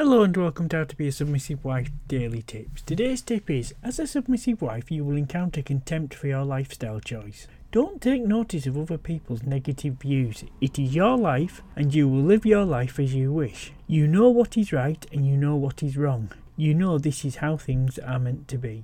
Hello and welcome to How to Be a Submissive Wife Daily Tips. Today's tip is As a submissive wife, you will encounter contempt for your lifestyle choice. Don't take notice of other people's negative views. It is your life, and you will live your life as you wish. You know what is right and you know what is wrong. You know this is how things are meant to be.